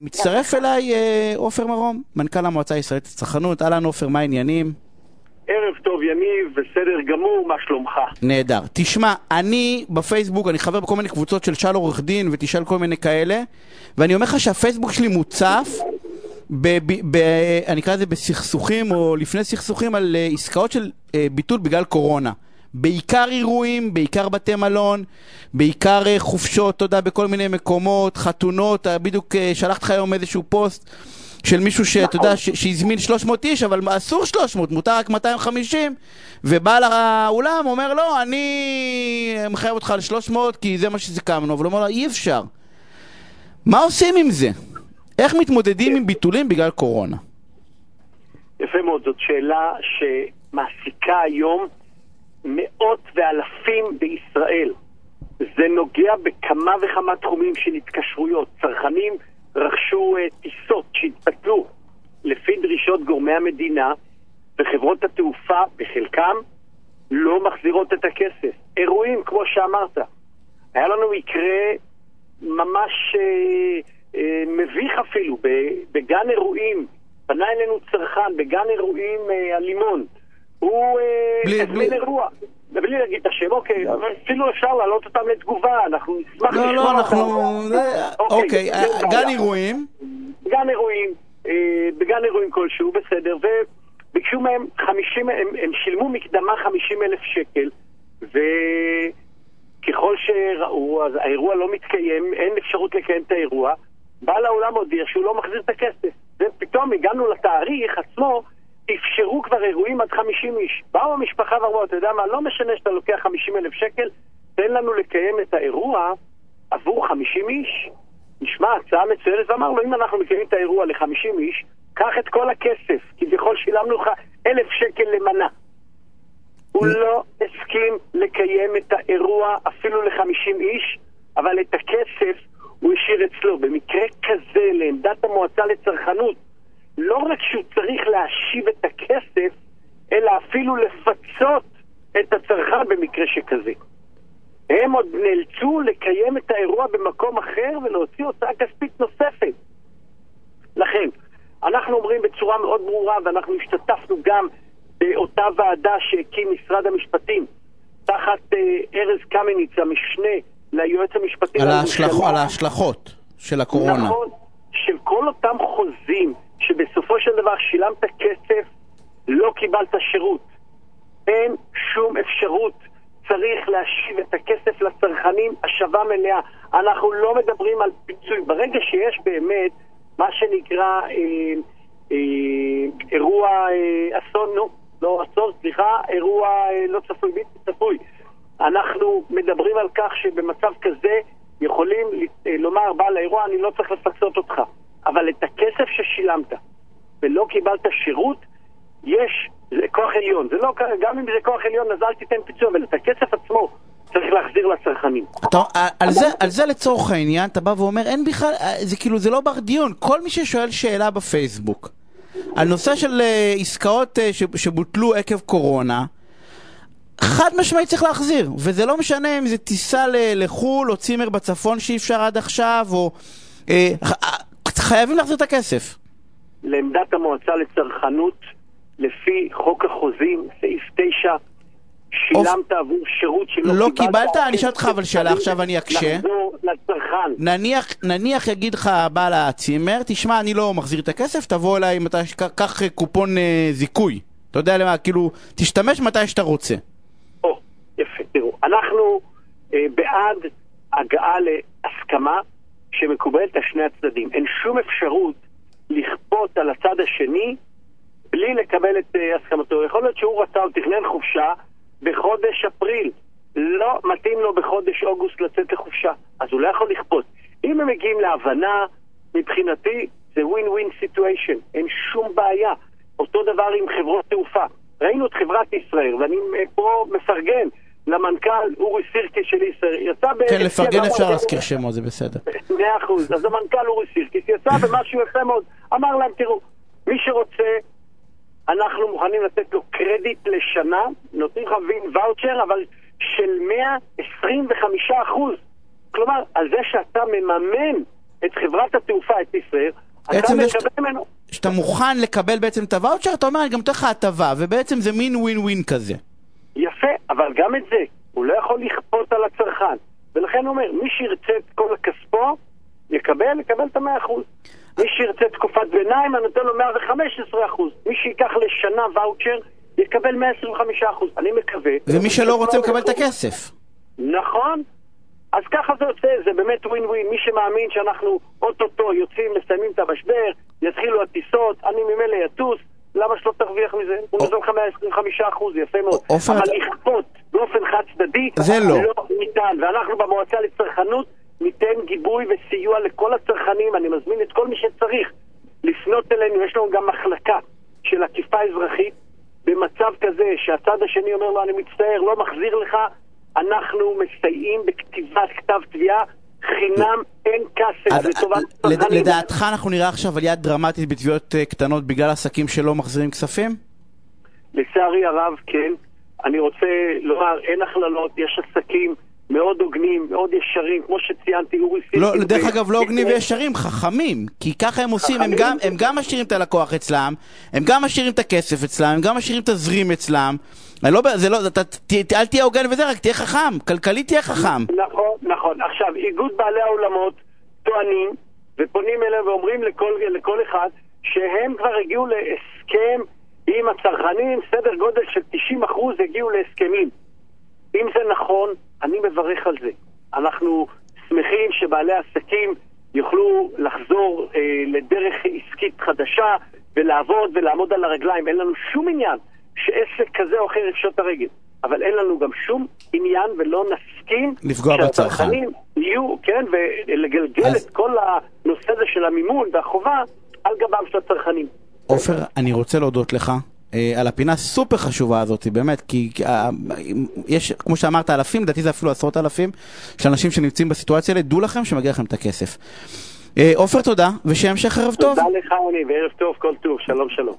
מצטרף אליי אה, עופר מרום, מנכ"ל המועצה הישראלית לצרכנות. אהלן עופר, מה העניינים? ערב טוב יניב, בסדר גמור, מה שלומך? נהדר. תשמע, אני בפייסבוק, אני חבר בכל מיני קבוצות של שאל עורך דין ותשאל כל מיני כאלה, ואני אומר לך שהפייסבוק שלי מוצף, ב, ב, ב, אני אקרא לזה בסכסוכים או לפני סכסוכים על uh, עסקאות של uh, ביטול בגלל קורונה. בעיקר אירועים, בעיקר בתי מלון, בעיקר uh, חופשות, אתה יודע, בכל מיני מקומות, חתונות, uh, בדיוק uh, שלחתי לך היום איזשהו פוסט. של מישהו שאתה יודע, שהזמין 300 איש, אבל אסור 300, מותר רק 250, ובעל האולם אומר, לא, אני מחייב אותך על 300 כי זה מה שסיכמנו, אבל הוא אומר לו, אי אפשר. מה עושים עם זה? איך מתמודדים עם ביטולים בגלל קורונה? יפה מאוד, זאת שאלה שמעסיקה היום מאות ואלפים בישראל. זה נוגע בכמה וכמה תחומים של התקשרויות. צרכנים רכשו uh, טיסות שהתפתלו לפי דרישות גורמי המדינה, וחברות התעופה, בחלקם, לא מחזירות את הכסף. אירועים, כמו שאמרת. היה לנו מקרה ממש uh, uh, מביך אפילו, בגן אירועים, פנה אלינו צרכן בגן אירועים uh, הלימון. הוא הזמין אירוע. בלי להגיד את השם, אוקיי, אפילו אפשר להעלות אותם לתגובה, אנחנו נשמח לשמוע אותם. לא, לא, אנחנו... אוקיי, גן אירועים. גן אירועים, בגן אירועים כלשהו, בסדר, וביקשו מהם 50, הם שילמו מקדמה 50 אלף שקל, וככל שראו, אז האירוע לא מתקיים, אין אפשרות לקיים את האירוע, בעל האולם הודיע שהוא לא מחזיר את הכסף. ופתאום הגענו לתאריך עצמו, אפשרו כבר אירועים עד 50 איש. באו המשפחה ואמרו, אתה יודע מה, לא משנה שאתה לוקח 50 אלף שקל, תן לנו לקיים את האירוע עבור 50 איש. נשמע הצעה מצוינת, ואמר לו, אם אנחנו מקיימים את האירוע ל-50 איש, קח את כל הכסף, כביכול שילמנו לך אלף שקל למנה. הוא לא הסכים לקיים את האירוע אפילו ל-50 איש, אבל את הכסף הוא השאיר אצלו. במקרה כזה, לעמדת המועצה לצרכנות, לא רק שהוא צריך להשיב את הכסף, אלא אפילו לפצות את הצרכן במקרה שכזה. הם עוד נאלצו לקיים את האירוע במקום אחר ולהוציא הוצאה כספית נוספת. לכן, אנחנו אומרים בצורה מאוד ברורה, ואנחנו השתתפנו גם באותה ועדה שהקים משרד המשפטים, תחת אה, ארז קמיניץ, המשנה ליועץ המשפטי על, ההשלח... על ההשלכות של הקורונה. נכון, של כל אותם חוזים שבסופו של דבר שילמת כסף, לא קיבלת שירות. אין שום אפשרות. צריך להשיב את הכסף לצרכנים השבה מלאה. אנחנו לא מדברים על פיצוי. ברגע שיש באמת מה שנקרא אה, אה, אירוע אה, אסון, נו, לא אסון, סליחה, אירוע אה, לא צפוי, בלתי צפוי. אנחנו מדברים על כך שבמצב כזה יכולים אה, לומר בעל האירוע, אני לא צריך לפצות אותך. אבל את הכסף ששילמת ולא קיבלת שירות, יש, זה כוח עליון. זה לא, גם אם זה כוח עליון, אז אל תיתן פיצוי, אבל את הכסף עצמו צריך להחזיר לצרכנים. אתה, על, זה, על זה לצורך העניין, אתה בא ואומר, אין בכלל, זה כאילו, זה לא בר דיון. כל מי ששואל שאלה בפייסבוק, על נושא של uh, עסקאות uh, ש, שבוטלו עקב קורונה, חד משמעית צריך להחזיר, וזה לא משנה אם זה טיסה לחו"ל או צימר בצפון שאי אפשר עד עכשיו, או... אה, חייבים להחזיר את הכסף. לעמדת המועצה לצרכנות, לפי חוק החוזים, סעיף 9, שילמת עבור שירות שלא לא קיבלת. אני אשאל אותך אבל שאלה, עכשיו אני אקשה. לחזור לצרכן. נניח, נניח יגיד לך בעל הצימר, תשמע, אני לא מחזיר את הכסף, תבוא אליי, קח קופון אה, זיכוי. אתה יודע למה, כאילו, תשתמש מתי שאתה רוצה. או, יפה, תראו, אנחנו אה, בעד הגעה להסכמה שמקובלת על שני הצדדים. אין שום אפשרות לכפות על הצד השני בלי לקבל את uh, הסכמתו. יכול להיות שהוא רצה או תכנן חופשה בחודש אפריל. לא מתאים לו בחודש אוגוסט לצאת לחופשה, אז הוא לא יכול לכפות. אם הם מגיעים להבנה, מבחינתי זה win win situation, אין שום בעיה. אותו דבר עם חברות תעופה. ראינו את חברת ישראייר, ואני אה, פה מפרגן. למנכ"ל אורי סירקיס של ישראייר, יצא ב... כן, לפרגן אפשר להזכיר שמות, זה בסדר. מאה אחוז. אז המנכ"ל אורי סירקיס יצא במשהו יפה מאוד. אמר להם, תראו, מי שרוצה, אנחנו מוכנים לתת לו קרדיט לשנה, נותנים לך ואוצ'ר, אבל של 125 אחוז. כלומר, על זה שאתה מממן את חברת התעופה, את ישראל, אתה מקבל ממנו... שאתה מוכן לקבל בעצם את הוואוצ'ר, אתה אומר, אני גם נותן לך הטבה, ובעצם זה מין ווין ווין כזה. יפה, אבל גם את זה, הוא לא יכול לכפות על הצרכן. ולכן הוא אומר, מי שירצה את כל כספו, יקבל, יקבל את המאה אחוז. מי שירצה תקופת ביניים, אני נותן לו 115 אחוז. מי שייקח לשנה ואוצ'ר, יקבל 125 אחוז. אני מקווה... ומי שלא רוצה מקבל את הכסף. נכון. אז ככה זה יוצא, זה באמת ווין ווין. מי שמאמין שאנחנו אוטוטו יוצאים, מסיימים את המשבר, יתחילו הטיסות, אני ממילא יטוס, למה שלא תרוויח מזה? הוא נותן לך 125 אחוז, יפה מאוד. אבל לכפות באופן חד צדדי, זה לא. לא ניתן. ואנחנו במועצה לצרכנות ניתן גיבוי וסיוע לכל הצרכנים. אני מזמין את כל מי שצריך לפנות אלינו, יש לנו גם מחלקה של עקיפה אזרחית. במצב כזה שהצד השני אומר לו, אני מצטער, לא מחזיר לך, אנחנו מסייעים בכתיבת כתב תביעה חינם, אין כסף אז לטובת לד- הצרכנים. לדעתך אנחנו נראה עכשיו עלייה דרמטית בתביעות אה, קטנות בגלל עסקים שלא מחזירים כספים? לצערי הרב, כן. אני רוצה לומר, אין הכללות, יש עסקים מאוד הוגנים, מאוד ישרים, כמו שציינתי, אורי לא, סירקין. דרך ו- אגב, לא הוגנים וישרים, חכמים. כי ככה הם עושים, הם. גם, הם גם משאירים את הלקוח אצלם, הם גם משאירים את הכסף אצלם, הם גם משאירים תזרים אצלם. אני לא, זה לא, אתה, ת, אל תהיה הוגן וזה, רק תהיה חכם. כלכלית תהיה חכם. נכון, נכון. עכשיו, איגוד בעלי האולמות טוענים ופונים אליהם ואומרים לכל, לכל אחד שהם כבר הגיעו להסכם עם הצרכנים, סדר גודל של 90% הגיעו להסכמים. אם זה נכון, אני מברך על זה. אנחנו שמחים שבעלי עסקים יוכלו לחזור אה, לדרך עסקית חדשה ולעבוד ולעמוד על הרגליים. אין לנו שום עניין שעסק כזה או אחר יפשוט את הרגל. אבל אין לנו גם שום עניין ולא נסכים לפגוע בצרכן. יהיו, כן, ולגלגל אז- את כל הנושא הזה של המימון והחובה על גבם של הצרכנים. עופר, אני רוצה להודות לך. אה, על הפינה סופר חשובה הזאת, באמת, כי אה, יש, כמו שאמרת, אלפים, לדעתי זה אפילו עשרות אלפים, של אנשים שנמצאים בסיטואציה האלה, דעו לכם שמגיע לכם את הכסף. אה, עופר, תודה, ושיהיה המשך ערב טוב. תודה לך, אני, וערב טוב, כל טוב, שלום שלום.